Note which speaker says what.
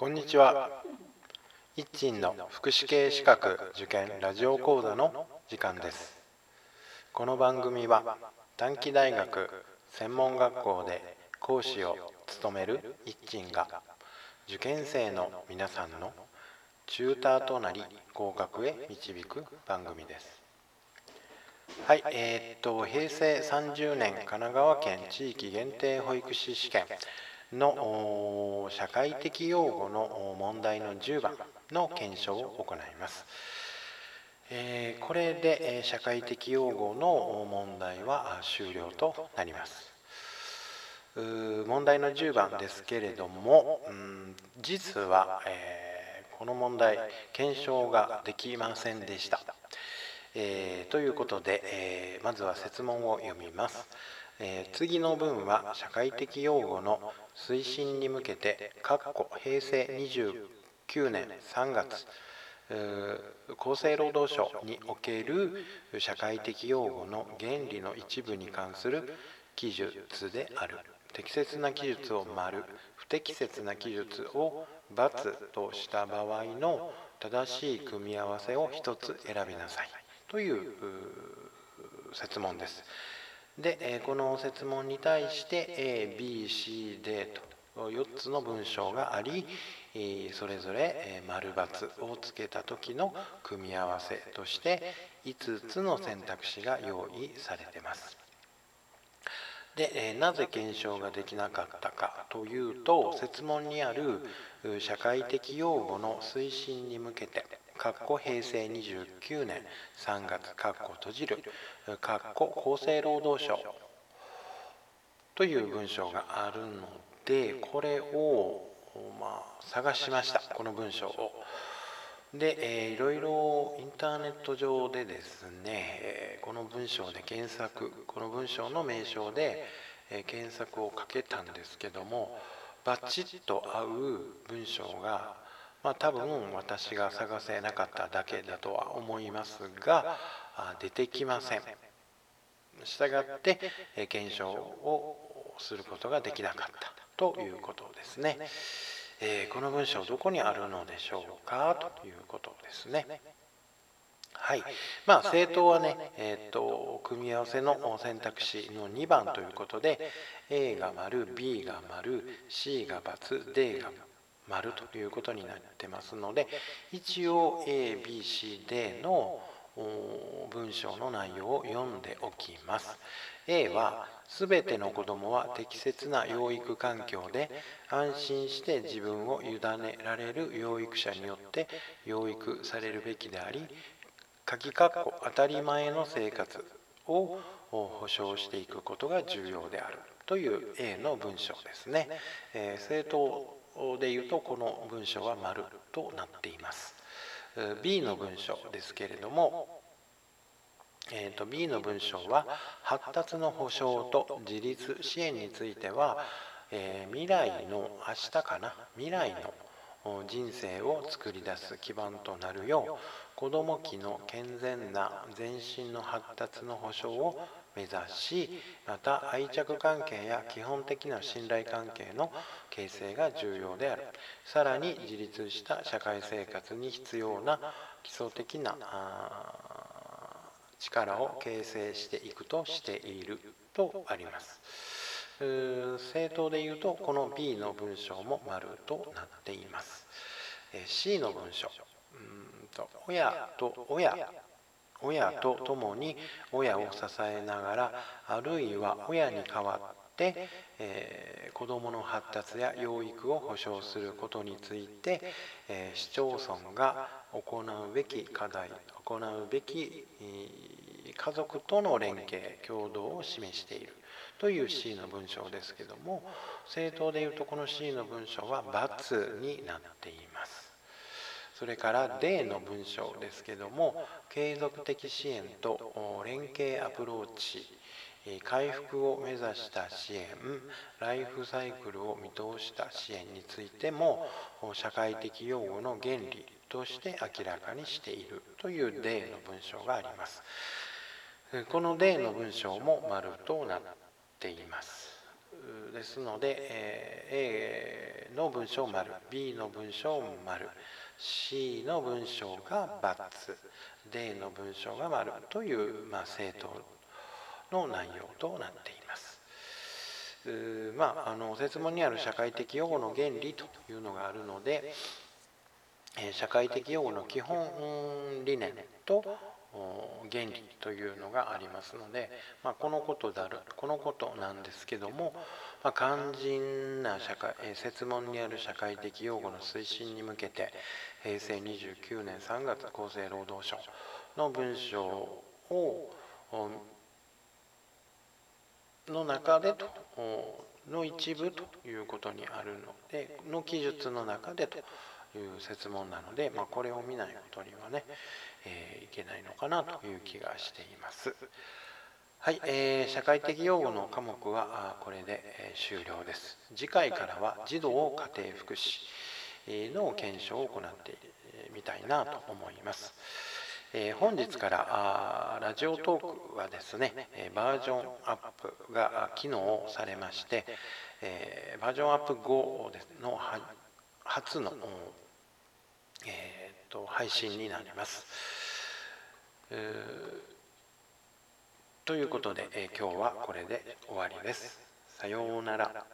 Speaker 1: こんにちは。一鎮の福祉系資格受験ラジオ講座の時間です。この番組は短期大学専門学校で講師を務める一鎮が受験生の皆さんのチューターとなり合格へ導く番組です。はいえー、っと平成30年神奈川県地域限定保育士試験。の社会的用語の問題の10番の検証を行います。えこれで社会的用語の問題は終了となります。問題の10番ですけれども、うん、実は、えー、この問題検証ができませんでした。えー、ということで、えー、まずは設問を読みます。え、次の文は社会的用語の推進に向けて平成29年3月厚生労働省における社会的用語の原理の一部に関する記述である適切な記述を丸不適切な記述を×とした場合の正しい組み合わせを1つ選びなさいという設問です。でえこの設問に対して ABCD と4つの文章がありそれぞれ丸×をつけた時の組み合わせとして5つの選択肢が用意されてます。でなぜ検証ができなかったかというと設問にある社会的用語の推進に向けてかっこ平成29年3月かっこ閉じるかっこ厚生労働省という文章があるのでこれをまあ探しましたこの文章を。で、えー、いろいろインターネット上でですね、えー、この文章で検索この文章の名称で、えー、検索をかけたんですけどもバチッと合う文章がまあ、多分私が探せなかっただけだとは思いますが出てきません。したがって検証をすることができなかったということですね、えー、この文章どこにあるのでしょうかということですね。はい。まあ政党はね、えーと、組み合わせの選択肢の2番ということで A が丸 B が丸 C が×、D が。丸ということになってますので一応 ABCD の文章の内容を読んでおきます A は全ての子どもは適切な養育環境で安心して自分を委ねられる養育者によって養育されるべきであり鍵括弧当たり前の生活を保障していくことが重要であるという A の文章ですね。えー、政党でいうとこの文章は丸となっています。B の文章ですけれども、えー、と B の文章は発達の保障と自立支援については、えー、未来の明日かな？未来の人生を作り出す基盤となるよう子ども期の健全な全身の発達の保障を目指しまた愛着関係や基本的な信頼関係の形成が重要である。さらに自立した社会生活に必要な基礎的な力を形成していくとしているとあります。政党でいうとこの B の文章も丸となっています。C の文章。うんと親と親。親と共に親を支えながらあるいは親に代わって、えー、子どもの発達や養育を保障することについて、えー、市町村が行うべき課題行うべき、家族との連携共同を示している。という C の文章ですけども政党でいうとこの C の文章は×になっています。それから D の文章ですけども継続的支援と連携アプローチ回復を目指した支援ライフサイクルを見通した支援についても社会的用語の原理として明らかにしている。という D の文章があります。この D の文章も丸となっていますですので、えー、A の文章丸 B の文章丸 C の文章が×、D の文章が丸という、まあ、正答の内容となっています。まあ、あの説問にある社会的用語の原理というのがあるので、社会的用語の基本理念と原理というのがありますので、まあ、このことであるこのことなんですけども、まあ、肝心な社会設問にある社会的用語の推進に向けて平成29年3月厚生労働省の文章をの中でとの一部ということにあるのでの記述の中でという説問なので、まあ、これを見ないことにはね、えー、いけないのかなという気がしています。はい、えー、社会的用語の科目はこれで、えー、終了です。次回からは児童家庭福祉の検証を行ってみたいなと思います。えー、本日からあラジオトークはですね、えバージョンアップが機能されまして、えー、バージョンアップ後の初の、えーと、配信になります。ということで、え、今日はこれで終わりです。さようなら。